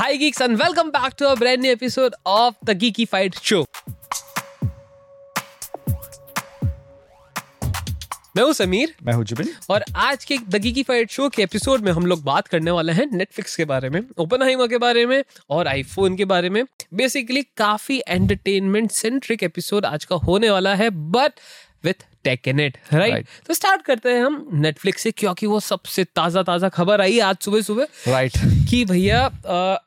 Hi geeks and welcome back to a brand new episode of the Geeky Fight Show. मैं हूँ समीर। मैं हूँ जुबिन। और आज के द की फाइट शो के एपिसोड में हम लोग बात करने वाले हैं नेटफ्लिक्स के बारे में ओपन के बारे में और आईफोन के बारे में। बेसिकली काफ़ी एंटरटेनमेंट सेंट्रिक एपिसोड आज का होने वाला है but with take in it right तो स्टार्ट करते हैं हम नेटफ्लिक्स से क्योंकि वो सबसे ताज़ा ताज़ा खबर आई आज सुबह सुबह राइट कि भैया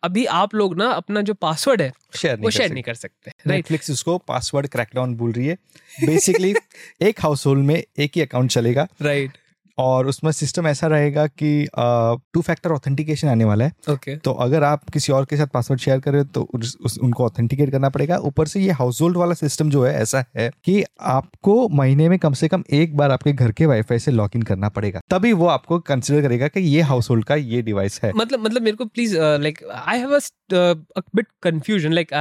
अभी आप लोग ना अपना जो पासवर्ड है शेयर वो शेयर नहीं कर सकते नेटफ्लिक्स उसको पासवर्ड क्रैकडाउन बोल रही है। बेसिकली एक हाउस होल्ड में एक ही अकाउंट चलेगा। राइट और उसमें सिस्टम ऐसा रहेगा कि टू फैक्टर ऑथेंटिकेशन आने वाला है। Okay okay. तो अगर आप किसी और के साथ पासवर्ड शेयर कर रहे हो तो उस, उस, उनको ऑथेंटिकेट करना पड़ेगा। ऊपर से ये हाउस होल्ड वाला सिस्टम जो है ऐसा है कि आपको महीने में कम से कम एक बार आपके घर के वाईफाई से लॉग इन करना पड़ेगा। तभी वो आपको कंसिडर करेगा कि ये हाउस होल्ड का ये डिवाइस है। मतलब मतलब मेरे को please like I have bit confusion like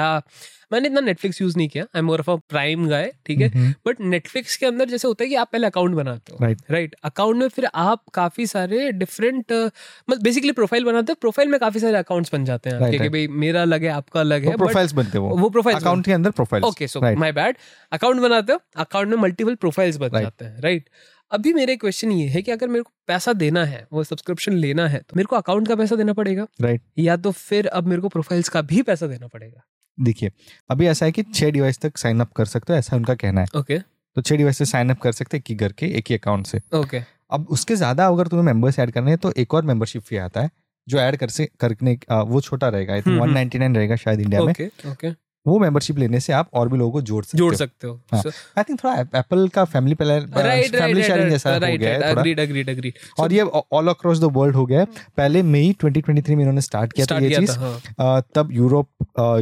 मैंने इतना नेटफ्लिक्स यूज़ नहीं किया। I am more of a prime guy ठीक है? बट नेटफ्लिक्स के अंदर जैसे होता है कि आप पहले अकाउंट बनाते हो। राइट राइट अकाउंट में फिर आप काफ़ी सारे डिफरेंट मतलब बेसिकली प्रोफ़ाइल बनाते हो प्रोफ़ाइल में काफ़ी सारे अकाउंट्स बन जाते हैं। आपके कि भाई मेरा अलग है आपका अलग है प्रोफाइल्स बनते हो वो। प्रोफ़ाइल अकाउंट के अंदर profile okay so my bad account बनाते हो अकाउंट में मल्टीपल प्रोफाइल्स बन जाते हैं। राइट अभी मेरे क्वेश्चन ये है कि अगर मेरे को पैसा देना है वो सब्सक्रिप्शन लेना है तो मेरे को अकाउंट का पैसा देना पड़ेगा? Right right. या तो फिर अब मेरे को प्रोफाइल्स का भी पैसा देना पड़ेगा? देखिए अभी ऐसा है कि छह डिवाइस तक साइन अप कर सकते हो ऐसा उनका कहना है। ओके तो छह डिवाइस से साइन अप कर सकते हैं एक ही घर के एक ही अकाउंट से। ओके अब उसके ज़्यादा अगर तुम्हें मेंबर्स ऐड करने हैं तो एक और मेंबरशिप फ़ी आता है जो ऐड कर से करने वो छोटा रहेगा I think one ninety nine रहेगा शायद इंडिया में। ओके ओके वो मेंबरशिप लेने से आप और भी लोगों को जोड़ सकते जोड़ सकते हो। आई थिंक थोड़ा एप्पल का फैमिली फैमिली शेयरिंग जैसा हो गया है थोड़ा। अग्रीड अग्रीड अग्रीड और ये ऑल अक्रॉस द वर्ल्ड हो गया है। पहले मई 2023 में इन्होंने स्टार्ट किया था ये चीज़। हाँ। तब यूरोप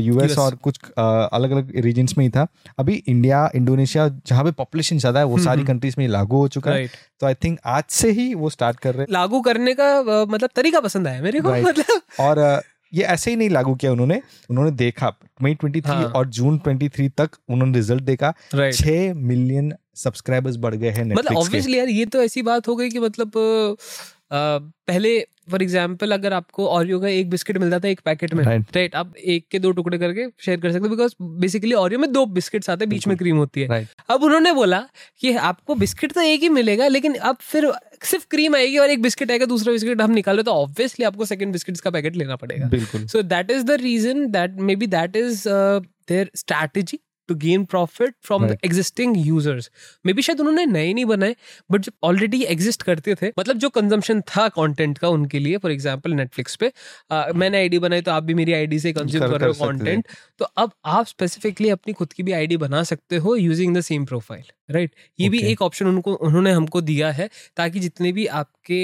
यूएस और कुछ अलग अलग रीजन्स में ही था। अभी इंडिया इंडोनेशिया जहाँ पे पॉपुलेशन ज़्यादा है वो सारी कंट्रीज़ में लागू हो चुका है। तो आई थिंक आज से ही वो स्टार्ट कर रहे हैं। लागू करने का मतलब तरीका पसंद आया मेरे को मतलब। और ये ऐसे ही नहीं लागू किया उन्होंने। उन्होंने देखा मई 23 हाँ. और जून 23 तक उन्होंने रिज़ल्ट देखा। छह मिलियन सब्सक्राइबर्स बढ़ गए हैं मतलब ऑब्वियसली यार ये तो ऐसी बात हो गई कि मतलब पहले फॉर एग्ज़ाम्पल अगर आपको ऑरियो का एक बिस्किट मिलता था एक पैकेट में राइट right. आप एक के दो टुकड़े करके शेयर कर सकते हो बिकॉज़ बेसिकली ऑरियो में दो बिस्किट्स आते हैं बीच में क्रीम होती है। Right. अब उन्होंने बोला कि आपको बिस्किट तो एक ही मिलेगा लेकिन अब फिर सिर्फ़ क्रीम आएगी और एक बिस्किट आएगा दूसरा बिस्किट हम निकाल रहे तो ऑब्वियसली आपको सेकंड बिस्किट का पैकेट लेना पड़ेगा। बिल्कुल। So that is the reason that maybe that is their strategy to gain profit from the existing users maybe शायद उन्होंने नए नहीं बनाए बट जो ऑलरेडी एग्जिस्ट करते थे मतलब जो कंजम्पशन था कंटेंट का उनके लिए फॉर एग्जांपल नेटफ्लिक्स पे uh, मैंने आईडी बनाई तो आप भी मेरी आईडी से कंज्यूम कर रहे हो कंटेंट तो अब आप स्पेसिफिकली अपनी खुद की भी आईडी बना सकते हो using the same profile right ये okay. भी एक ऑप्शन उनको उन्होंने हमको दिया है ताकि जितने भी आपके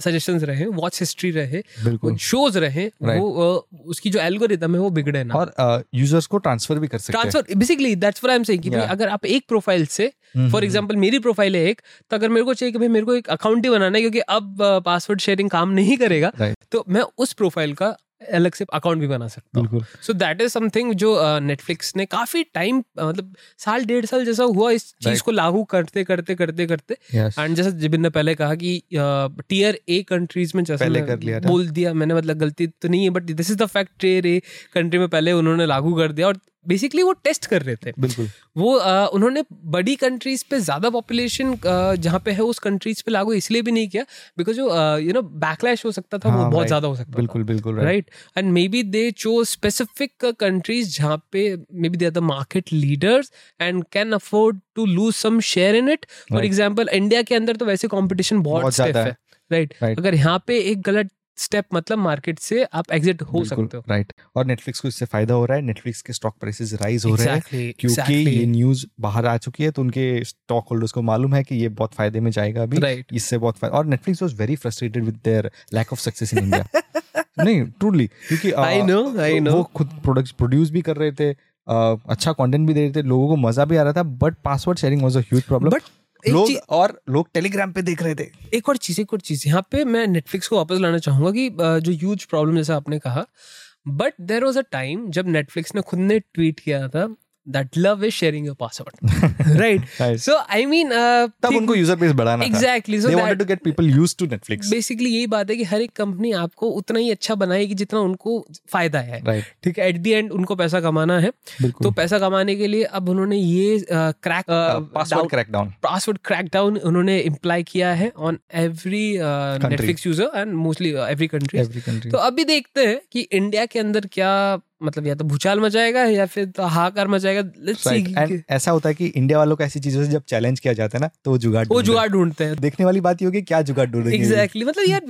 सजेशन रहे वॉच हिस्ट्री रहे शोज़ रहे वो उसकी जो एल्गोरिदम है वो बिगड़े ना। और यूज़र्स को ट्रांसफ़र भी कर सकते हैं। Transfer basically that's what I am saying कि अगर आप एक प्रोफ़ाइल से फॉर एग्ज़ाम्पल मेरी प्रोफ़ाइल है एक तो अगर मेरे को चाहिए कि भाई मेरे को एक अकाउंट ही बनाना है क्योंकि अब पासवर्ड शेयरिंग काम नहीं करेगा तो मैं उस प्रोफ़ाइल का अलग से अकाउंट भी बना सकता हूँ सो दैट इज़ समथिंग जो नेटफ्लिक्स uh, ने काफ़ी टाइम uh, मतलब साल डेढ़ साल जैसा हुआ इस चीज़. को लागू करते करते करते करते एंड yes. जैसा जिबिन ने पहले कहा कि टीयर ए कंट्रीज़ में जैसा पहले कर लिया बोल दिया मैंने मतलब गलती तो नहीं है but this is the fact tier A country में पहले उन्होंने लागू कर दिया और बेसिकली वो टेस्ट कर रहे थे। बिल्कुल। वो आ, उन्होंने बड़ी कंट्रीज़ पे ज़्यादा पॉपुलेशन जहाँ पे है उस कंट्रीज़ पे लागू इसलिए भी नहीं किया बिकॉज़ जो यू नो बैकलैश हो सकता था हाँ, वो बहुत ज़्यादा हो सकता बिल्कुल बिल्कुल right and maybe they chose specific countries जहाँ पे maybe they are the market leaders and can afford to lose some share in it for example India के अंदर तो वैसे कॉम्पिटिशन बहुत ज़्यादा है। राइट अगर यहाँ पे एक गलत स्टेप मतलब मार्केट से आप एग्जिट हो सकते हो। राइट और नेटफ्लिक्स को इससे फ़ायदा हो रहा है। नेटफ्लिक्स के स्टॉक प्राइसेस राइज हो exactly, रहे हैं क्योंकि exactly. ये न्यूज़ बाहर आ चुकी है तो उनके स्टॉक होल्डर्स को मालूम है कि ये बहुत फ़ायदे में जाएगा अभी। Right. इससे बहुत फ़ायदा और Netflix was very frustrated with their lack of success in India नहीं ट्रूली क्योंकि आई नो आई नो वो खुद प्रोडक्ट्स प्रोड्यूस भी कर रहे थे अच्छा कंटेंट भी दे रहे थे लोगों को मज़ा भी आ रहा था but password sharing was a huge problem but लोग और लोग टेलीग्राम पे देख रहे थे। एक और चीज़ एक और चीज़। यहाँ पे मैं नेटफ्लिक्स को वापस लाना चाहूँगा कि जो ह्यूज प्रॉब्लम जैसा आपने कहा but there was a time जब नेटफ्लिक्स ने खुद ने ट्वीट किया था that love is sharing your password. Right? Nice. so i mean uh, तब उनको यूज़र बेस बढ़ाना so they that, wanted to get people used to Netflix basically यही बात है कि हर एक कंपनी आपको उतना ही अच्छा बनाएगी जितना उनको फ़ायदा है। राइट ठीक है? एट द एंड उनको पैसा कमाना है। तो पैसा कमाने के लिए अब उन्होंने ये crack password crack down password crackdown उन्होंने इम्प्लाई किया है on every Netflix user and mostly every country तो अभी देखते हैं कि इंडिया के अंदर क्या मतलब या तो भूचाल मचाएगा या फिर तो हाहाकार मचाएगा। लेट्स सी एंड ऐसा होता है कि इंडिया वालों को ऐसी चीज़ों से जब चैलेंज किया जाता है ना तो वो जुगाड़ वो जुगाड़ ढूंढते हैं। हैं। देखने वाली बात ये होगी क्या जुगाड़ ढूंढेंगे? एग्जैक्टली मतलब यार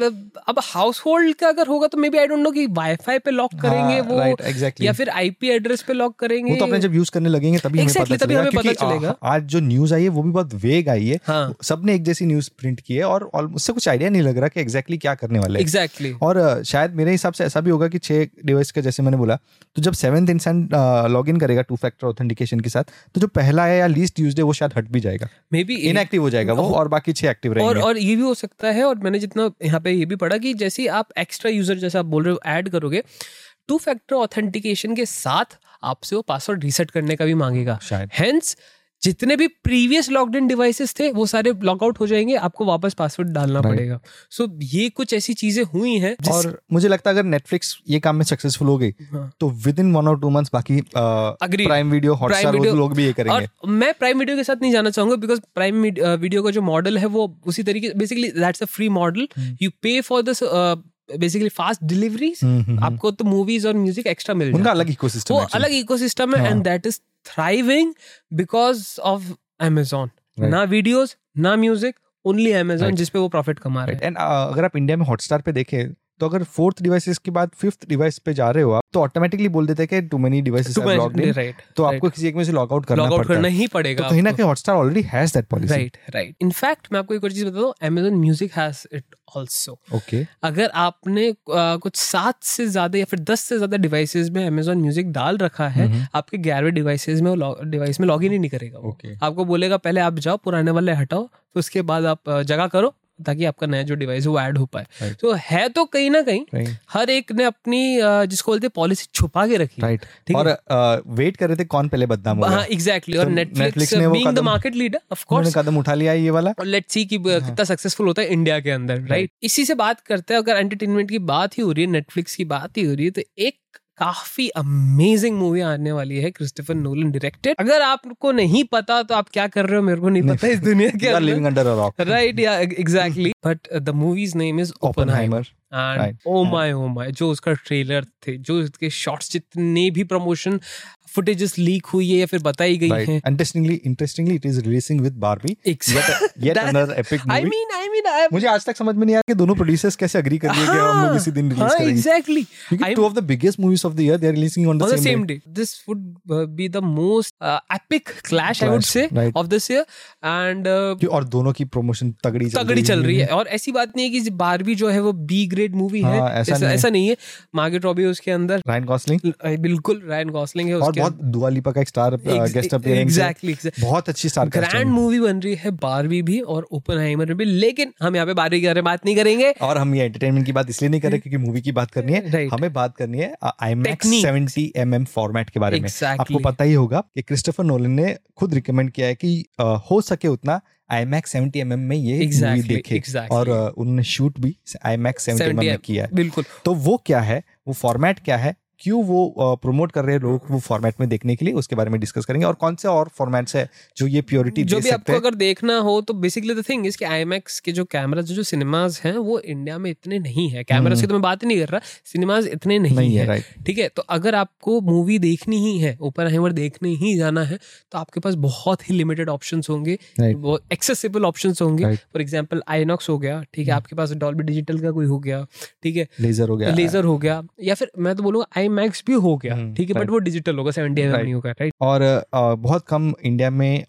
अब हाउस होल्ड का अगर होगा तो maybe I don't know कि वाईफाई पे लॉक करेंगे वो एग्जैक्टली या फिर आईपी एड्रेस पे लॉक करेंगे। वो तो अपने जब यूज़ करने लगेंगे तभी हमें पता चलेगा। आ- आज जो न्यूज़ आई है वो भी बहुत वेग आई है। हाँ। सबने एक जैसी न्यूज़ प्रिंट की है और उससे कुछ आइडिया नहीं लग रहा कि एग्जैक्टली क्या करने वाले हैं। एग्जैक्टली और शायद मेरे हिसाब से ऐसा भी होगा कि छह डिवाइस का जैसे मैंने बोला तो जब सेवेंथ इंसान लॉग इन करेगा टू फैक्टर ऑथेंटिकेशन के साथ तो जो पहला है या लीस्ट यूज़ है वो शायद हट भी जाएगा। मे बी इनएक्टिव हो जाएगा वो और बाकी छह एक्टिव और रहेंगे। और ये भी हो सकता है और मैंने जितना यहाँ पे ये भी पढ़ा कि जैसे आप एक्स्ट्रा यूज़र जैसे आप बोल रहे हो ऐड करोगे टू फैक्टर ऑथेंटिकेशन के साथ आपसे वो पासवर्ड रीसेट करने का भी मांगेगा। शायद। हेंस जितने भी प्रीवियस लॉकड इन डिवाइसेस थे वो सारे लॉकआउट हो जाएँगे आपको वापस पासवर्ड डालना Right. पड़ेगा सो so, ये कुछ ऐसी चीज़ें हुई हैं और मुझे लगता है अगर नेटफ्लिक्स ये काम में सक्सेसफुल हो गई हाँ। तो विद इन वन और टू मंथ्स बाकी. प्राइम वीडियो हॉटस्टार लोग भी ये करेंगे और मैं प्राइम वीडियो के साथ नहीं जाना चाहूँगा बिकॉज़ प्राइम वीडियो का जो मॉडल है वो उसी तरीके basically that's a free model you pay for this basically fast deliveries hmm. आपको तो मूवीज़ और म्यूज़िक एक्स्ट्रा मिल उनका अलग इकोसिस्टम वो अलग इकोसिस्टम हाँ। And that is thriving because of Amazon. Right. ना वीडियोस ना म्यूज़िक ओनली अमेजोन. जिसपे वो प्रॉफिट कमा रहे हैं एंड अगर आप इंडिया में हॉटस्टार पे देखें तो अगर फोर्थ डिवाइसेस के बाद फिफ्थ डिवाइस पे जा रहे हो आप तो ऑटोमेटिकली बोल देते हैं कि too many devices are logged in right, तो आपको किसी एक में से लॉग आउट करना लॉग आउट करना ही पड़ेगा तो कहीं ना कहीं Hotstar already has that policy right right in fact मैं आपको एक और चीज़ बता दूँ Amazon music has it also okay अगर आपने कुछ सात से ज़्यादा या फिर दस से ज़्यादा डिवाइसेस में अमेजोन म्यूज़िक डाल रखा है। आपके ग्यारहवें डिवाइसेस में डिवाइस में लॉग इन ही नहीं करेगा ओके आपको बोलेगा पहले आप जाओ पुराने वाले हटाओ तो उसके बाद आप जगह करो ताकि आपका नया जो डिवाइस है वो ऐड हो पाए। Right. तो है तो कहीं ना कहीं हर एक ने अपनी जिसको बोलते पॉलिसी छुपा के रखी राइट ठीक और वेट कर रहे थे कौन पहले बदनाम होगा हाँ एग्जैक्टली और तो नेटफ्लिक्स ने being the market leader of course कदम उठा लिया ये वाला। और लेट्स सी कि कितना सक्सेसफुल होता है इंडिया के अंदर राइट इसी से बात करते हैं अगर एंटरटेनमेंट की बात ही हो रही है नेटफ्लिक्स की बात ही हो रही है तो एक काफ़ी अमेजिंग मूवी आने वाली है क्रिस्टोफर नोलन डायरेक्टेड अगर आपको नहीं पता तो आप क्या कर रहे हो? मेरे को नहीं पता इस दुनिया के living under a rock right या exactly but the movie's name is Oppenheimer and oh my oh my जो उसका ट्रेलर थे जो उसके शॉट्स जितने भी प्रमोशन फुटेजेस लीक हुई है या फिर बताई गई है? Interestingly interestingly it is releasing with Barbie मुझे आज तक समझ में नहीं आया कि दोनों प्रोड्यूसर्स कैसे एग्री कर लिए हम हाँ, लोग इसी दिन रिलीज़ हाँ, करेंगे। Exactly two of the biggest movies of the year they are releasing on the same day this would be the most epic clash I would say of this year and और दोनों की promotion तगड़ी तगड़ी चल रही है। और ऐसी बात नहीं है कि बारबी जो है वो बी ग्रेड मूवी है। ऐसा नहीं है। मार्केट रॉबी उसके अंदर। रायन गॉसलिंग बिल्कुल रायन गॉसलिंग है उसके बहुत दुआ लिपा का एक स्टार गेस्ट अपीयरेंस एग्जैक्टली बहुत अच्छी स्टार ग्रैंड मूवी बन रही है बारबी भी और ओपन भी लेकिन हम यहाँ पे बारबी के बारे में बात नहीं करेंगे। और हम ये एंटरटेनमेंट की बात इसलिए नहीं कर रहे क्योंकि मूवी की बात करनी है। हमें बात करनी है आईमैक्स Technique. 70 mm फॉर्मेट के बारे में। आपको पता ही होगा कि क्रिस्टोफर नोलन ने खुद रिकमेंड किया है कि हो सके उतना IMAX 70 mm में ये मूवी Exactly, देखे। exactly. और उन्होंने शूट भी IMAX 70 mm में किया है। बिल्कुल। तो वो क्या है? वो फॉर्मेट क्या है? क्यों वो प्रमोट कर रहे हैं लोग वो फॉर्मेट में देखने के लिए उसके बारे में डिस्कस करेंगे। और कौन से और फॉर्मेट्स है जो ये प्योरिटी जो भी आपको अगर देखना हो तो बेसिकली द थिंग इज़ कि आईमैक्स के जो कैमराज जो सिनेमाज हैं वो इंडिया में इतने नहीं है। कैमराज की तो मैं बात ही नहीं कर रहा सिनेमाज इतने नहीं, नहीं है ठीक है तो अगर आपको मूवी देखनी ही है ओपन हैमर देखने ही जाना है तो आपके पास बहुत ही लिमिटेड ऑप्शन होंगे एक्सेसिबल ऑप्शन होंगे। फॉर एग्ज़ाम्पल आईनॉक्स हो गया ठीक है आपके पास डॉल्बी डिजिटल का कोई हो गया ठीक है लेजर हो गया। लेजर हो गया या फिर मैं तो बोलूँगा आई मैक्स भी हो गया। हम्म, ठीक है बट वो डिजिटल होगा सेवेंटी एम नहीं होगा राइट और आ, बहुत कम इंडिया में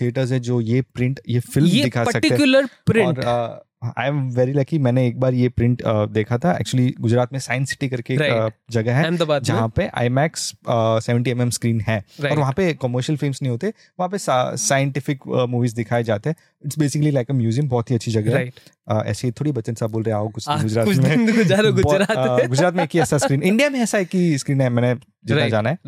थिएटर्स है जो ये प्रिंट ये फ़िल्म दिखा सकते हैं। पर्टिकुलर प्रिंट और आई एम वेरी लकी मैंने एक बार ये प्रिंट uh, देखा था। एक्चुअली गुजरात में साइंस सिटी करके एक Right. अ, जगह है अहमदाबाद जहाँ पे IMAX seventy M screen है। Right. और वहाँ पे कमर्शियल फिल्म्स नहीं होते वहाँ पे साइंटिफिक मूवीज़ दिखाए जाते हैं। It's basically like a museum बहुत ही अच्छी जगह right. है अ, ऐसे थोड़ी बच्चन साहब बोल रहे आओ कुछ गुजरात में। बहुत, गुजरात। में। एक ही ऐसा स्क्रीन इंडिया में ऐसा एक ही स्क्रीन है मैंने जितना जाना है।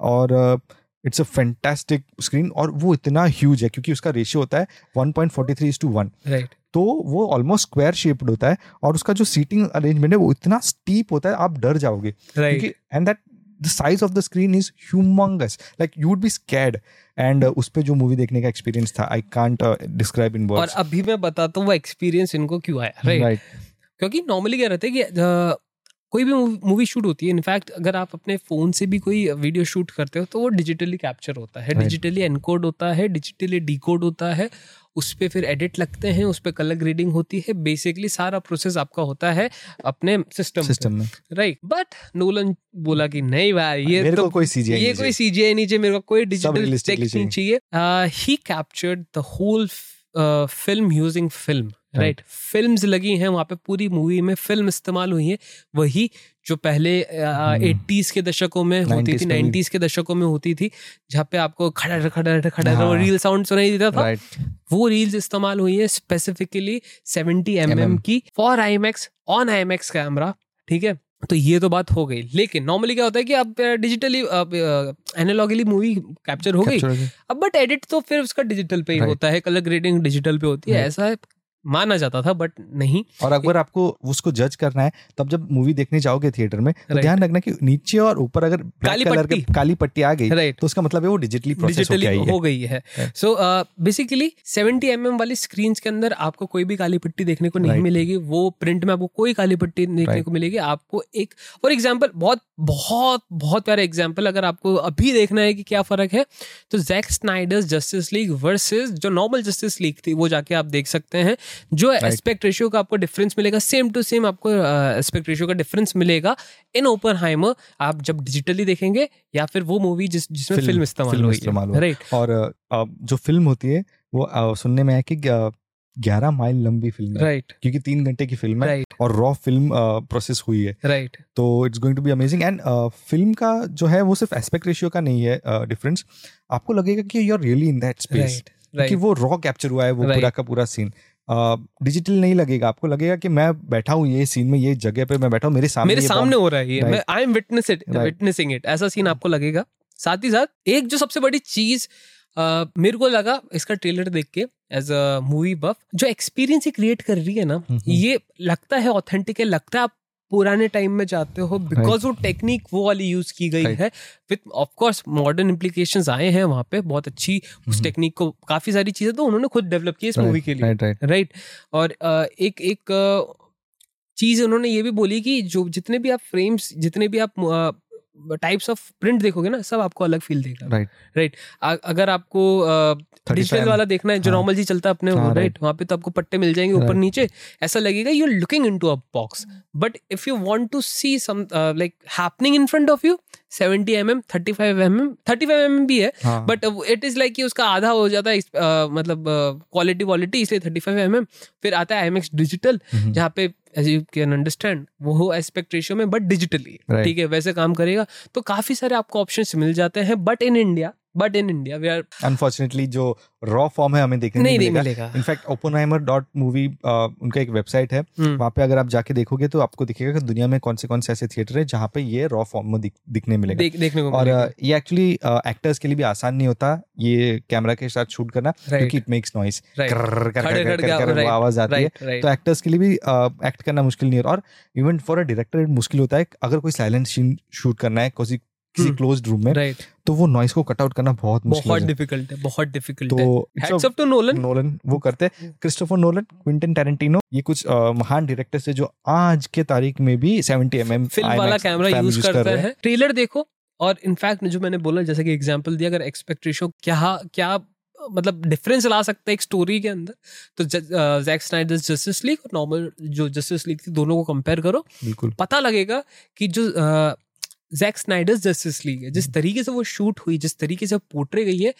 और इट्स अ फैंटास्टिक स्क्रीन और वो इतना ह्यूज है क्योंकि उसका रेशियो होता है 1.43 point forty three to one right तो वो ऑलमोस्ट स्क्वायर शेप्ड होता है और उसका जो सीटिंग अरेंजमेंट है वो इतना स्टीप होता है आप डर जाओगे। Right and that the size of the screen is humongous like you would be scared and उस पे जो मूवी देखने का एक्सपीरियंस था I can't describe in words और अभी मैं बताता हूँ वो एक्सपीरियंस इनको क्यों आया राइट right? क्योंकि नॉर्मली क्या रहता है कि uh, कोई भी मूवी शूट होती है। इनफैक्ट अगर आप अपने फ़ोन से भी कोई वीडियो शूट करते हो तो वो डिजिटली कैप्चर होता है। डिजिटली एनकोड होता है डिजिटली डिकोड होता है। उस पर फिर एडिट लगते हैं उस पर कलर ग्रेडिंग होती है। बेसिकली सारा प्रोसेस आपका होता है अपने सिस्टम सिस्टम में। राइट बट नोलन बोला कि नहीं भाई ये मेरे तो को कोई सीजीआई ये कोई सीजीआई नहीं चाहिए मेरे को कोई डिजिटल नहीं चाहिए। He captured the whole film using film right films लगी हैं वहाँ पे पूरी मूवी में फ़िल्म इस्तेमाल हुई है। वही जो पहले एट्टीज हम्म। के दशकों में होती थी नाइन्टीज के दशकों में होती थी जहाँ पे आपको खड़ा खड़ा खड़ा हाँ, रील साउंड सुनाई देता था। वो रील्स इस्तेमाल हुई है स्पेसिफिकली सेवेंटी एम एम की for IMAX on I camera ठीक है? तो ये तो बात हो गई। लेकिन नॉर्मली क्या होता है कि अब डिजिटली एनालॉगली मूवी कैप्चर हो गई। अब बट एडिट तो फिर उसका डिजिटल पे ही होता है कलर ग्रेडिंग डिजिटल पे होती है। ऐसा माना जाता था बट नहीं। और अगर आपको उसको जज करना है तब जब मूवी देखने जाओगे थिएटर में तो ध्यान रखना कि नीचे और ऊपर अगर काली पट्टी। काली पट्टी आ गई तो उसका मतलब है वो डिजिटली डिजिटली हो। गई है। सो बेसिकली सेवेंटी एम वाली स्क्रीन के अंदर आपको कोई भी काली पट्टी देखने को नहीं मिलेगी वो प्रिंट में आपको कोई काली पट्टी देखने को मिलेगी। आपको एक फॉर एग्ज़ाम्पल बहुत बहुत बहुत प्यारा एग्ज़ाम्पल अगर आपको अभी देखना है कि क्या फ़र्क है तो Jack Snyder's Justice League versus जो नॉर्मल जस्टिस लीग थी वो जाके आप देख सकते हैं। जो एस्पेक्ट रेशियो का आपको डिफरेंस मिलेगा सेम टू सेम आपको एस्पेक्ट रेशियो का डिफरेंस मिलेगा इन ओपन आप जब डिजिटली देखेंगे या फिर वो मूवी जिस जिसमें फ़िल्म इस्तेमाल हुई राइट और जो फ़िल्म होती है वो सुनने में है कि ग्यारह माइल लंबी फ़िल्म है। Right right. क्योंकि तीन घंटे की फ़िल्म है right. और रॉ फ़िल्म प्रोसेस हुई है। Right right. तो it's going to be amazing and film का जो है वो सिर्फ़ एस्पेक्ट रेशियो का नहीं है डिफरेंस uh, आपको लगेगा कि you are really in that space कि वो रॉ कैप्चर हुआ है वो right. पूरा का पूरा सीन डिजिटल नहीं लगेगा। आपको लगेगा कि मैं बैठा हूँ ये सीन में ये जगह पे मैं बैठा हूँ मेरे सामने मेरे सामने हो रहा है ये। I am witness it witnessing it ऐसा सीन आपको लगेगा। साथ ही साथ एक जो सबसे बड़ी चीज़ Uh, मेरे को लगा इसका ट्रेलर देख के एज अ मूवी बफ जो एक्सपीरियंस ही क्रिएट कर रही है ना ये लगता है ऑथेंटिक है लगता है आप पुराने टाइम में जाते हो बिकॉज़ वो टेक्निक वो वाली यूज़ की गई है। विथ ऑफकोर्स मॉडर्न इम्प्लीकेशन आए हैं वहाँ पे बहुत अच्छी उस टेक्निक को काफ़ी सारी चीज़ें तो उन्होंने खुद डेवलप की इस मूवी के लिए। राइट और एक एक चीज़ उन्होंने ये भी बोली कि जो जितने भी आप फ्रेम्स जितने भी आप टाइप्स ऑफ़ प्रिंट देखोगे ना सब आपको अलग फील देगा। राइट राइट अगर आपको डिजिटल वाला देखना है जो नॉर्मल हाँ। जी चलता है अपने राइट वहाँ पे तो आपको पट्टे मिल जाएँगे ऊपर नीचे। ऐसा लगेगा you are looking into a box but if you want to see some like happening in front of you seventy M M thirty five M M thirty five M M भी है बट इट इज़ लाइक उसका आधा हो जाता है uh, मतलब quality quality इसलिए thirty five M M फिर आता है आई एम एक्स डिजिटल जहाँ पे एज यू कैन अंडरस्टैंड वो हो एस्पेक्ट रेशियो में बट डिजिटली ठीक है वैसे काम करेगा तो काफ़ी सारे आपको ऑप्शन मिल जाते हैं but in India but in India we are unfortunately जो रॉ फॉर्म है हमें देखने नहीं, मिलेगा। इनफैक्ट ओपनहाइमर डॉट मूवी उनका एक वेबसाइट है। hmm. वहाँ पे अगर आप जाके देखोगे तो आपको दिखेगा कि दुनिया में कौन से कौन से ऐसे थिएटर है जहाँ पे ये रॉ फॉर्म में दिखने मिलेगा। देख, देखने को और uh, ये एक्चुअली एक्टर्स के लिए भी आसान नहीं होता ये कैमरा के साथ शूट करना क्योंकि इट मेक्स नॉइस आवाज़ आती है। तो एक्टर्स के लिए भी एक्ट करना मुश्किल नहीं है। और इवन फॉर अ डायरेक्टर मुश्किल होता है। अगर कोई साइलेंट सीन शूट करना है किसी क्लोज्ड रूम में राइट तो वो नॉइस को कट आउट करना बहुत मुश्किल बहुत डिफ़िकल्ट है। बहुत डिफ़िकल्ट तो hats up to Nolan Nolan वो करते हैं। क्रिस्टोफर नोलन क्विंटन टैरेंटिनो ये कुछ महान डायरेक्टर्स है जो आज के तारीख में भी 70 एमएम फ़िल्म वाला कैमरा यूज़ करते हैं। ट्रेलर देखो और इनफैक्ट जो मैंने बोला जैसे कि एग्जांपल दिया अगर एक्सपेक्ट क्या क्या मतलब डिफरेंस ला सकता है एक स्टोरी के अंदर तो जैक स्नाइडर्स जस्टिस लीग और नॉर्मल जो जस्टिस लीग थी दोनों को कंपेयर करो। बिल्कुल। पता लगेगा कि जो जैक स्नाइडर्स जस्टिस लीग है। जिस हम्म। तरीके से वो शूट हुई जिस तरीके से पोर्ट्रे गई है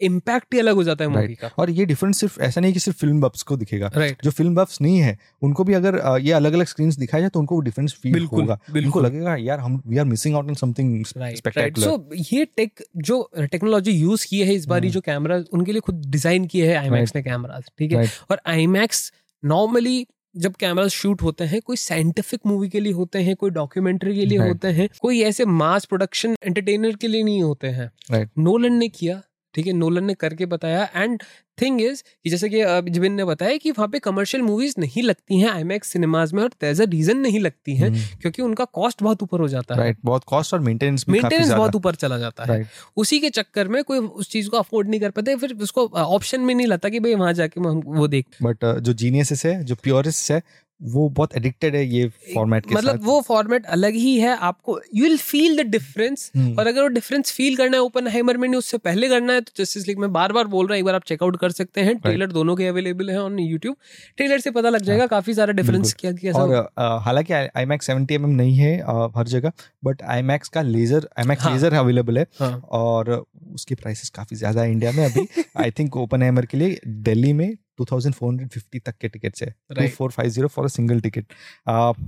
इम्पैक्ट ही अलग हो जाता है मूवी right. का। और ये डिफरेंस सिर्फ़ ऐसा नहीं कि सिर्फ़ फ़िल्म बफ्स को दिखेगा। Right. जो फ़िल्म बफ्स नहीं है उनको भी अगर ये अलग अलग स्क्रीन दिखाया जाए तो उनको डिफरेंस फील होगा। उनको लगेगा यार हम we are missing out on something spectacular so ये टेक जो टेक्नोलॉजी यूज़ की है इस बार हम्म। जो कैमरा उनके लिए खुद डिज़ाइन किए है आईमैक्स ने कैमरा ठीक है? और आईमैक्स नॉर्मली जब कैमरा शूट होते हैं कोई साइंटिफिक मूवी के लिए होते हैं कोई डॉक्यूमेंट्री के लिए right. होते हैं कोई ऐसे मास प्रोडक्शन एंटरटेनर के लिए नहीं होते हैं right. नोलन ने किया ठीक है नोलन ने करके बताया एंड थिंग इज़ कि जैसे कि जिबिन ने बताया कि वहाँ पे कमर्शियल मूवीज़ नहीं लगती हैं आईमैक्स सिनेमाज में और तेज रीजन नहीं लगती हैं hmm. क्योंकि उनका कॉस्ट बहुत ऊपर हो जाता है। राइट बहुत कॉस्ट और मेंटेनेंस मेंटेनेंस बहुत ऊपर चला जाता है। उसी के चक्कर में कोई उस चीज़ को अफोर्ड नहीं कर पाते फिर उसको ऑप्शन में नहीं लगता कि भाई वहाँ जाके वो देख। बट जो जीनियस है जो प्योरिस्ट है वो बहुत एडिक्टेड है ये फॉर्मेट के मतलब साथ। वो फॉर्मेट अलग ही है आपको you will feel the difference और अगर वो डिफरेंस फील करना है ओपन हाइमर में नहीं उससे पहले करना है तो जस्टिस लीग में बार बार बोल रहा हूँ एक बार आप चेकआउट कर सकते हैं। ट्रेलर दोनों के अवेलेबल है ऑन यूट्यूब ट्रेलर से पता लग हाँ। जाएगा काफ़ी सारा डिफरेंस क्या कैसा और हालाँकि आई मैक्स सेवेंटी एम नहीं है हर जगह बट आई मैक्स का laser IMAX laser available है। हाँ। और उसकी प्राइसेस काफ़ी ज़्यादा है इंडिया में अभी। आई थिंक ओपन हाइमर के लिए दिल्ली में 2450 तक के टिकट्स है। Two four five zero for a single ticket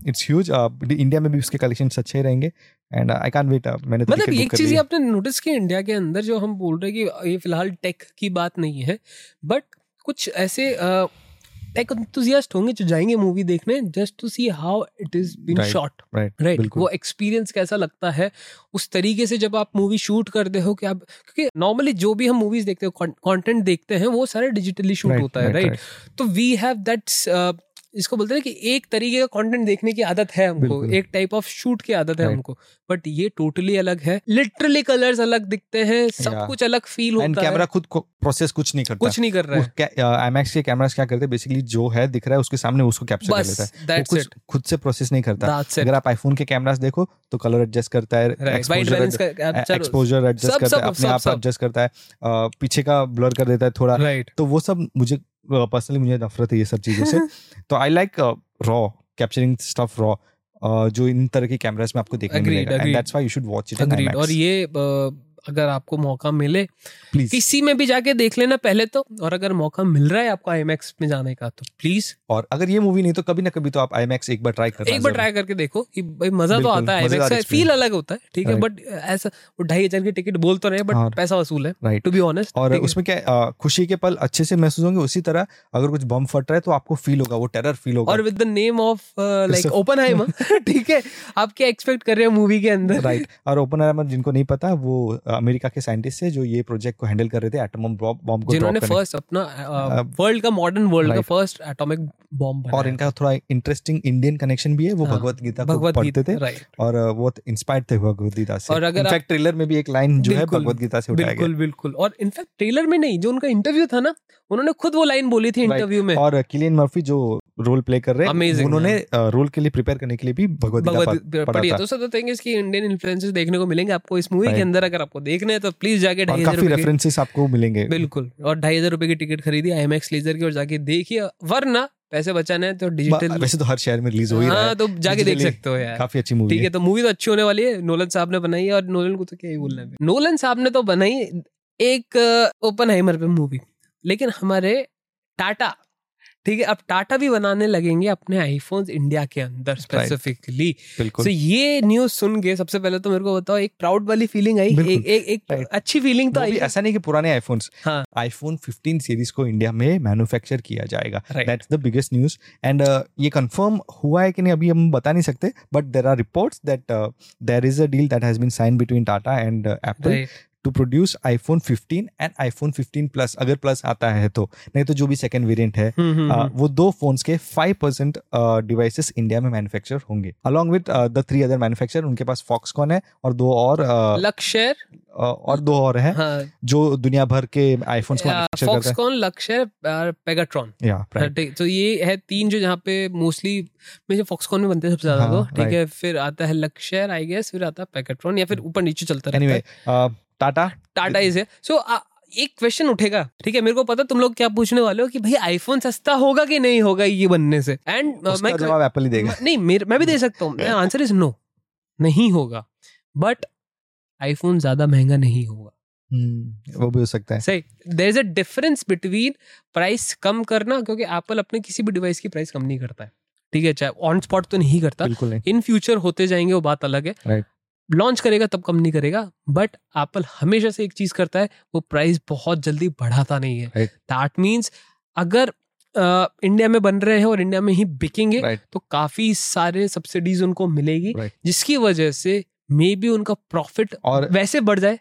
it's huge India में भी उसके कलेक्शन अच्छे रहेंगे। एंड आई कैन वेट मैंने तो मतलब एक चीज़ आपने नोटिस की इंडिया के अंदर जो हम बोल रहे हैं कि ये फ़िलहाल टेक की बात नहीं है बट कुछ ऐसे uh, टेक एंथुजियास्ट होंगे जो जाएँगे मूवी देखने just to see how it is been shot right वो एक्सपीरियंस कैसा लगता है उस तरीके से जब आप मूवी शूट करते हो कि आप क्योंकि नॉर्मली जो भी हम मूवीज़ देखते हो कंटेंट देखते हैं वो सारे डिजिटली शूट right, होता है राइट right? right? तो वी हैव दैट्स इसको बोलते हैं कि एक तरीके का कंटेंट देखने की आदत है हमको एक टाइप ऑफ़ शूट की आदत है हमको। बट ये टोटली अलग है। लिटरली कलर्स अलग दिखते हैं सब कुछ अलग फील होता है। कैमरा खुद प्रोसेस कुछ नहीं करता। कुछ नहीं कर रहा है। आईमैक्स के कैमरास क्या करते हैं? बेसिकली जो है दिख रहा है उसके सामने उसको कैप्चर कर लेता है। कुछ खुद से प्रोसेस नहीं करता। अगर आप आईफोन के कैमरास देखो तो कलर एडजस्ट करता है एक्सपोजर एडजस्ट करता है अपने आप एडजस्ट करता है। पीछे का ब्लर कर देता है थोड़ा। तो वो सब मुझे पर्सनली मुझे नफरत है ये सब चीज़ों से। तो I like raw capturing stuff raw जो इन तरह के कैमराज में आपको देखने मिलेगा। And that's why you should watch it और ये अगर आपको मौका मिले प्लीज़ किसी में भी जाके देख लेना पहले तो और अगर मौका मिल रहा है आपको आई में जाने का तो प्लीज़ और अगर ये मूवी नहीं तो कभी ना कभी तो आप आई एक बार ट्राई कर एक बार ट्राई करके देखो कि भाई मज़ा तो आता है आई फील अलग होता है ठीक है बट ऐसा वो ढाई हज़ार की टिकट बोल तो रहे बट हाँ। पैसा वसूल है राइट टू बी ऑनेस्ट और उसमें क्या खुशी के पल अच्छे से महसूस होंगे उसी तरह अगर कुछ बम फट रहा है तो आपको फील होगा वो टेरर फील होगा। और with the name of like open ठीक है आप क्या एक्सपेक्ट कर रहे हो मूवी के अंदर? राइट और ओपन जिनको नहीं पता वो अमेरिका के साइंटिस्ट है जो ये प्रोजेक्ट को हैंडल कर रहे थे एटम बॉम्ब को जिन्होंने फ़र्स्ट अपना वर्ल्ड का मॉडर्न वर्ल्ड का फ़र्स्ट एटॉमिक बॉम्ब और इनका थोड़ा इंटरेस्टिंग इंडियन कनेक्शन भी है वो हाँ, भगवत गीता को पढ़ते थे और वो इंस्पायर्ड थे भगवत गीता से। और अगर इनफैक्ट ट्रेलर में भी एक लाइन जो है भगवत गीता से उठाया गया। बिल्कुल। बिल्कुल और इनफैक्ट ट्रेलर में नहीं जो उनका इंटरव्यू था ना उन्होंने खुद वो लाइन बोली थी इंटरव्यू में। और किलियन मर्फी जो रोल प्ले कर रहे हैं। उन्होंने रोल के लिए प्रिपेयर करने के लिए भी भगवत पढ़ी तो sir thing is Indian influences देखने को मिलेंगे आपको। इस मूवी के अंदर अगर आपको देखने हैं तो प्लीज़ जाके ढाई हज़ार रेफरेंसेस आपको मिलेंगे। बिल्कुल। और ढाई हज़ार रुपए की टिकट खरीदी आई एम लेजर की और जाके देखिए वरना पैसे बचाने हैं तो डिजिटल वैसे तो हर शहर में रिलीज़ हो ही रहा हाँ, है। तो जाके देख सकते हो यार। काफ़ी अच्छी मूवी ठीक है तो मूवी तो अच्छी होने वाली है नोलन साहब ने बनाई है और नोलन को तो क्या ही बोलना है। नोलन साहब ने तो बनाई एक ओपन हाइमर पे मूवी लेकिन हमारे टाटा ठीक है अब टाटा भी बनाने लगेंगे अपने आईफोन इंडिया के अंदर स्पेसिफिकली तो ये न्यूज़ सुन के सबसे पहले तो मेरे को बताओ एक प्राउड वाली फीलिंग आई एक एक, एक अच्छी फीलिंग तो आई। ऐसा नहीं कि पुराने आईफोन आईफोन 15 सीरीज़ को इंडिया में मैन्युफैक्चर किया जाएगा। That's the biggest news and ये कंफर्म हुआ है कि नहीं अभी हम बता नहीं सकते but there are report that there is a deal that has been sign between Tata and Apple to produce iPhone 15 and iPhone 15 plus अगर प्लस आता है तो। नहीं तो जो भी सेकंड वेरिएंट है हम्म, हम्म, हम्म। वो दो फोन्स के 5 परसेंट डिवाइसेस इंडिया में मैन्युफैक्चर होंगे। Along with the three other manufacture उनके पास फॉक्सकॉन है और दो और लक्ष्य और दो और हैं हाँ. जो दुनिया भर के हैं। फॉक्सकॉन लक्ष्य पेगाट्रॉन तो ये है तीन जो जहाँ पे मोस्टली में फॉक्सकॉन में बनते हैं सबसे ज़्यादा हाँ, तो ठीक है फिर आता है लक्ष्य आई गेस फिर आता है पेगाट्रॉन या फिर ऊपर नीचे चलता रहता है। टाटा? टाटा इज़ है सो एक क्वेश्चन उठेगा ठीक है? मेरे को पता तुम लोग क्या पूछने वाले हो कि भाई आईफोन सस्ता होगा कि नहीं होगा ये बनने से? एंड uh, मैं जवाब एप्पल ही देगा। नहीं मेरे मैं भी दे सकता हूँ। आंसर इज़ नो नहीं होगा। बट आईफोन ज़्यादा महँगा नहीं होगा। Hmm, वो भी हो सकता है। सही। There is a difference between price कम करना क्योंकि एप्पल अपने किसी भी डिवाइस की प्राइस कम नहीं करता है। ठीक है? चाहे ऑन स्पॉट तो नहीं करता। बिल्कुल इन फ्यूचर होते जाएँगे वो बात अलग है। Right. लॉन्च करेगा तब कम नहीं करेगा बट एप्पल हमेशा से एक चीज़ करता है वो प्राइस बहुत जल्दी बढ़ाता नहीं है दैट मीन्स अगर इंडिया में बन रहे हैं और इंडिया में ही बिकेंगे right. तो काफ़ी सारे सब्सिडीज उनको मिलेगी right. जिसकी वजह से मे बी उनका प्रॉफिट और वैसे बढ़ जाए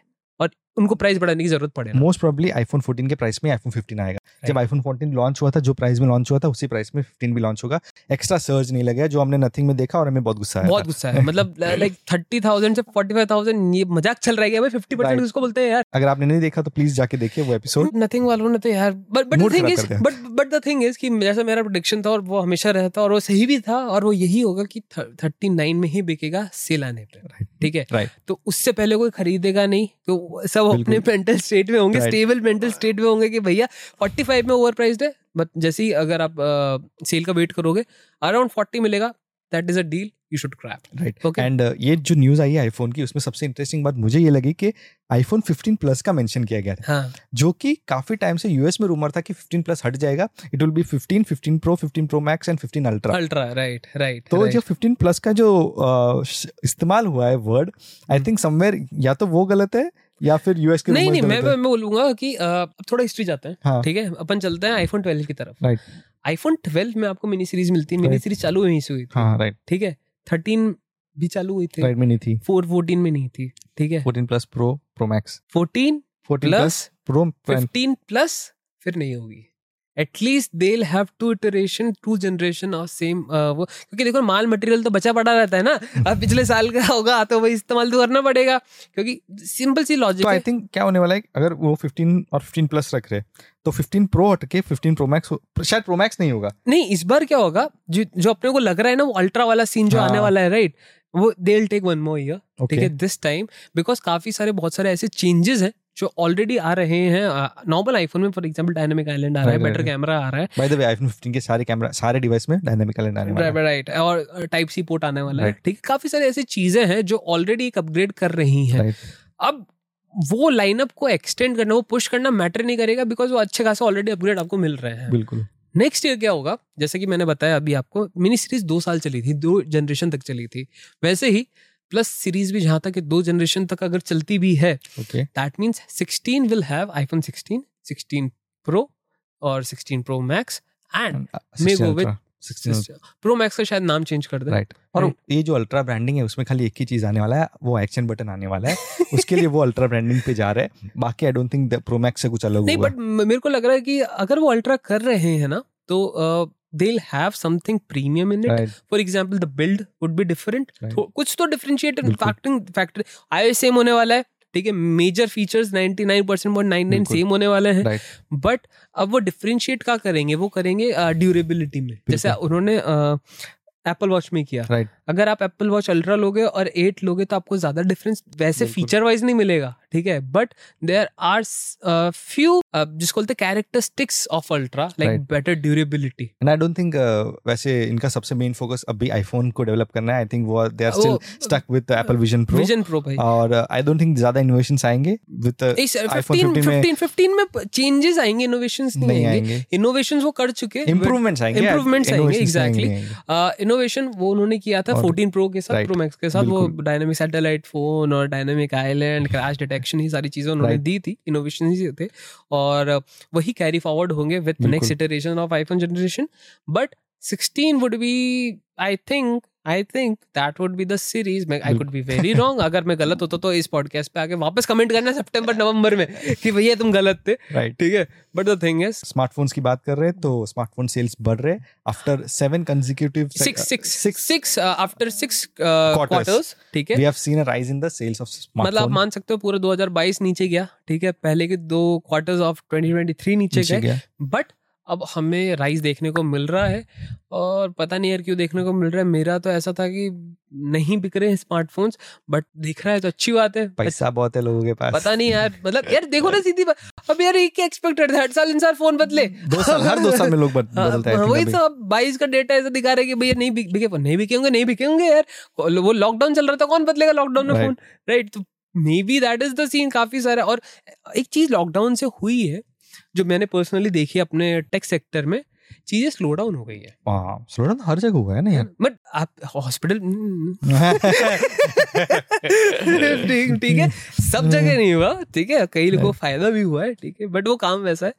उनको प्राइस बढ़ाने की ज़रूरत पड़े मोस्ट प्रोबेबली आईफोन 14 के प्राइस में आईफोन 15 आएगा। जब आईफोन 14 लॉन्च हुआ था जो प्राइस में लॉन्च हुआ था उसी प्राइस में 15 भी लॉन्च होगा। एक्स्ट्रा सर्ज नहीं लगा जो हमने नथिंग में देखा और हमें बहुत गुस्सा आया बहुत गुस्सा है मतलब लाइक थर्टी थाउज़ेंड से फोर्टी फाइव थाउज़ेंड ये मज़ाक चल रहा है फिफ्टी परसेंट उसको बोलते हैं यार। अगर आपने नहीं देखा तो प्लीज़ जाके देखिए वो एपिसोड नथिंग वालों ने तो यार but but thing is but but the thing is कि जैसा मेरा प्रोडिक्शन था और वो हमेशा रहता और वो सही भी था और वो यही होगा कि थर्टी नाइन में ही बिकेगा सेल आने पे ठीक है? तो उससे पहले कोई खरीदेगा नहीं तो सब अपने मेंटल स्टेट में होंगे स्टेबल मेंटल स्टेट में होंगे कि भैया 45 में ओवर प्राइस्ड है बट जैसे ही अगर आप सेल का वेट करोगे अराउंड 40 मिलेगा that is a deal you should crap right okay and ये जो न्यूज़ आई है आईफोन की उसमें सबसे इंटरेस्टिंग बात मुझे ये लगी कि आईफोन 15 प्लस का मेंशन किया गया था। हाँ. जो कि काफ़ी टाइम से यूएस में रूमर था कि 15 प्लस हट जाएगा it will be 15 15 pro 15 pro max and 15 ultra ultra right right तो right. जो 15 प्लस का जो इस्तेमाल हुआ है वर्ड आई थिंक समवेयर या तो वो गलत है या फिर यूएस के नहीं नहीं मैं मैं बोलूँगा कि अब थोड़ा हिस्ट्री जाते हैं. ठीक है? अपन चलते हैं आईफोन 12 की तरफ़। राइट आईफोन 12 में आपको मिनी सीरीज़ मिलती है। मिनी सीरीज़ चालू वहीं से हुई थी। हाँ राइट ठीक है? 13 भी चालू हुई थी। राइट में नहीं थी। 4 14 में नहीं थी। ठीक है? 14 plus pro pro max 14 14 plus pro 15 plus फिर नहीं होगी। At least they have two iteration two generation of same वो क्योंकि देखो माल मटेरियल तो बचा पड़ा रहता है ना। अब पिछले साल का होगा तो वही इस्तेमाल तो करना पड़ेगा। क्योंकि सिंपल सी लॉजिक आई थिंक क्या होने वाला है अगर वो 15 और 15 प्लस रख रहे तो 15 प्रो हट के 15 प्रो मैक्स शायद प्रो मैक्स नहीं होगा। नहीं इस बार क्या होगा जो जो अपने को लग रहा है ना वो अल्ट्रा वाला सीन जो हाँ. आने वाला है राइट वो they take one more year ठीक है दिस टाइम बिकॉज़ काफ़ी सारे बहुत सारे ऐसे चेंजेस हैं जो ऑलरेडी आ रहे हैं नॉर्मल आईफोन में फॉर एग्जांपल डायनामिक आइलैंड आ रहा है बेटर कैमरा आ रहा है। बाय द वे आईफोन 15 के सारे कैमरा सारे डिवाइस में डायनामिक आइलैंड आने वाला है। राइट और टाइप सी पोर्ट आने वाला है। ठीक है काफ़ी सारे ऐसी चीज़ें हैं जो ऑलरेडी एक अपग्रेड कर रही हैं। अब वो लाइनअप को एक्सटेंड करना वो पुश करना मैटर नहीं करेगा बिकॉज़ वो अच्छे खासे ऑलरेडी अपग्रेड आपको मिल रहे हैं। बिल्कुल। नेक्स्ट ईयर क्या होगा? जैसे कि मैंने बताया अभी आपको मिनी सीरीज़ दो साल चली थी दो जनरेशन तक चली थी। वैसे ही प्लस सीरीज़ भी जहाँ तक दो जनरेशन तक अगर चलती भी है that means sixteen will have iPhone sixteen sixteen pro और sixteen pro max and may go with pro max का शायद नाम चेंज कर दे। Right right. और ये जो अल्ट्रा ब्रांडिंग है उसमें खाली एक ही चीज़ आने वाला है वो एक्शन बटन आने वाला है। उसके लिए वो अल्ट्रा ब्रांडिंग पे जा रहे है। बाकी I don't think pro max से कुछ अलग नहीं बट मेरे को लग रहा है कि अगर वो अल्ट्रा कर रहे हैं ना तो they'll have something premium in it. Right. For example, the build would be different. Right. कुछ तो differentiate factoring factor iOS same होने वाला है। ठीक है major features 99 percent point nine nine same होने वाले हैं। बट अब वो डिफ्रेंशिएट क्या करेंगे? वो करेंगे ड्यूरेबिलिटी में। जैसे उन्होंने एप्पल वॉच में किया। Right. अगर आप एप्पल वॉच अल्ट्रा लोगे और एट लोगे तो आपको ज़्यादा डिफरेंस वैसे फीचर वाइज नहीं मिलेगा। ठीक है? बट देर आर फ्यू जिसको बोलते characteristics of ultra like better durability and I don't think वैसे इनका सबसे मेन फोकस अभी आईफोन को डेवलप करना है. आई थिंक वो they are still stuck with Apple vision pro vision pro भाई। और आई डोंट थिंक ज़्यादा इनोवेशंस आएँगे विद आईफोन 15 15 15 में चेंजेस आएँगे इनोवेशंस नहीं आएँगे। इनोवेशंस वो कर चुके इंप्रूवमेंट्स आएँगे इंप्रूवमेंट्स आएँगे एग्जैक्टली इनोवेशन वो उन्होंने किया था 14 प्रो के साथ प्रो मैक्स के साथ वो डायनामिक सैटेलाइट फ़ोन और डायनामिक आइलैंड क्रैश डिटेक्शन ही सारी चीज़ें उन्होंने दी थी इनोवेशन ही थे और वही कैरी फॉरवर्ड होंगे with next iteration of iPhone generation but 16 would be I think I think that would be the series I could be very wrong अगर मैं गलत होता तो इस पॉडकास्ट पे आके वापस कमेंट करना सितंबर नवंबर में कि भैया तुम गलत थे। राइट ठीक है? But the thing is smartphones की बात कर रहे हैं तो स्मार्टफ़ोन सेल्स बढ़ रहे after seven consecutive six six six six after six quarters ठीक है? We have seen a rise in the sales of smartphone मतलब आप मान सकते हो पूरा 2022 नीचे गया ठीक है? पहले के दो क्वार्टर्स ऑफ़ 2023 नीचे गए। बट अब हमें राइस देखने को मिल रहा है और पता नहीं यार क्यों देखने को मिल रहा है। मेरा तो ऐसा था कि नहीं बिक रहे हैं स्मार्टफोन्स बट दिख रहा है तो अच्छी बात है। पैसा बहुत है लोगों के पास। पता नहीं यार मतलब यार देखो ना सीधी बात अब यार ये क्या एक्सपेक्टेड हर साल इंसान फ़ोन बदले। दो साल हर दो साल में लोग हाँ, बदलते हैं हाँ, वही तो अब बाईस का डेटा ऐसा दिखा रहे कि भैया नहीं बिके नहीं बिकेंगे नहीं बिकेंगे यार। वो लॉकडाउन चल रहा था कौन बदलेगा लॉकडाउन में फ़ोन राइट तो maybe that is the scene काफ़ी सारा। और एक चीज़ लॉकडाउन से हुई है जो मैंने पर्सनली देखी अपने टेक सेक्टर में चीज़ें स्लो डाउन हो गई है। स्लो डाउन हर जगह हुआ है ना यार। बट आप हॉस्पिटल ठीक ठीक है। सब जगह नहीं हुआ ठीक है। कई लोगों को फ़ायदा भी हुआ है ठीक है। बट वो काम वैसा है।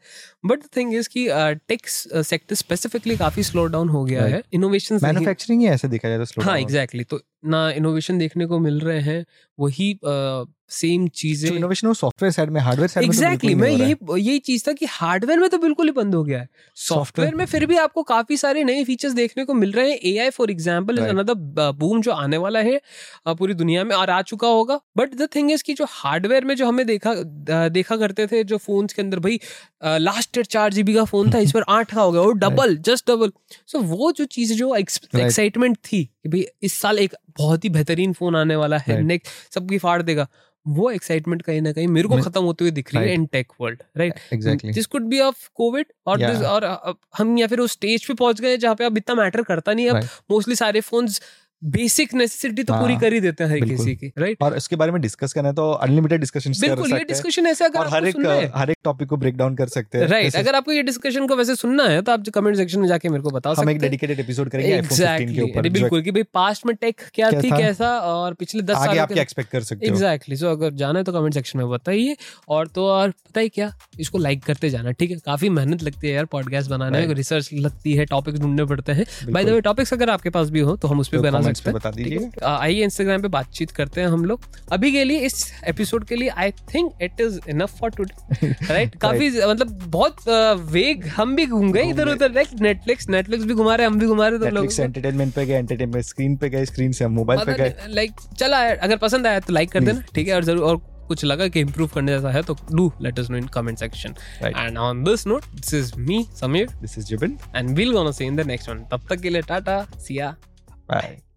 बट थिंग इज़ कि टेक सेक्टर स्पेसिफिकली काफ़ी स्लो डाउन हो गया है। इनोवेशन मैन्युफैक्चरिंग ही ऐसे देखा जाए तो हाँ एग्जैक्टली तो ना इनोवेशन देखने को मिल रहे हैं वही सेम चीज़ें इनोवेशन वो सॉफ्टवेयर साइड में हार्डवेयर साइड exactly, में यही यही चीज़ था कि हार्डवेयर में तो बिल्कुल ही बंद हो गया है। सॉफ्टवेयर में फिर भी आपको काफ़ी सारे नए फीचर्स देखने को मिल रहे हैं। AI for example is another boom जो आने वाला है पूरी दुनिया में और आ चुका होगा। बट द थिंग इज़ कि जो हार्डवेयर में जो हमें देखा देखा करते थे जो फ़ोन के अंदर भाई लास्ट ईयर चार जीबी का फ़ोन था इस पर आठ का हो गया और डबल जस्ट डबल सो वो जो चीज़ जो एक्साइटमेंट थी कि भाई इस साल एक बहुत ही बेहतरीन फ़ोन आने वाला है नेक्स्ट सबकी फाड़ देगा। वो एक्साइटमेंट कहीं ना कहीं मेरे को खत्म होते हुए दिख रही है in tech world right this could be of covid और. और हम या फिर उस स्टेज पे पहुँच गए जहाँ पे अब इतना मैटर करता नहीं अब मोस्टली सारे फोन्स बेसिक नेसेसिटी तो पूरी हाँ, कर ही देते हैं हर किसी की राइट और इसके बारे में डिस्कस करना है तो अनलिमिटेड डिस्कशन बिल्कुल ये डिस्कशन ऐसा अगर हर एक हर एक टॉपिक को ब्रेक डाउन कर सकते हैं। राइट अगर आपको ये डिस्कशन को वैसे सुनना है तो आप कमेंट सेक्शन में जाके मेरे को बता सकते हैं। हम एक डेडिकेटेड एपिसोड करेंगे आईफोन के ऊपर बिल्कुल कि भाई पास्ट में टेक क्या थी कैसा और पिछले 10 साल आप क्या एक्सपेक्ट कर सकते हो? एग्जैक्टली सो अगर जाना है तो कमेंट सेक्शन में बताइए। और तो और पता ही क्या इसको लाइक करते जाना ठीक है? काफ़ी मेहनत लगती है यार पॉडकास्ट बनाने में रिसर्च लगती है टॉपिक ढूँढने पड़ते हैं। बाय द वे टॉपिक्स अगर आपके पास भी हो तो हम उस पर तो बना सकते हैं बता दीजिए। आइए इंस्टाग्राम पे बातचीत करते हैं हम लोग। अभी के लिए इस एपिसोड के लिए I think it is enough for today right काफ़ी मतलब बहुत वेग हम भी घूम गए इधर उधर लाइक नेटफ्लिक्स नेटफ्लिक्स भी घुमा रहे हम भी घुमा रहे तो लोग एंटरटेनमेंट पे गए एंटरटेनमेंट स्क्रीन पे गए स्क्रीन से हम मोबाइल पे गए। लाइक चला अगर पसंद आया तो लाइक कर देना ठीक है? और ज़रूर और कुछ लगा कि इंप्रूव करने जैसा है तो do let us know in comment section and on this note this is me Sameer this is Jibin and we'll gonna see in the next one तब तक के लिए टाटा सिया बाय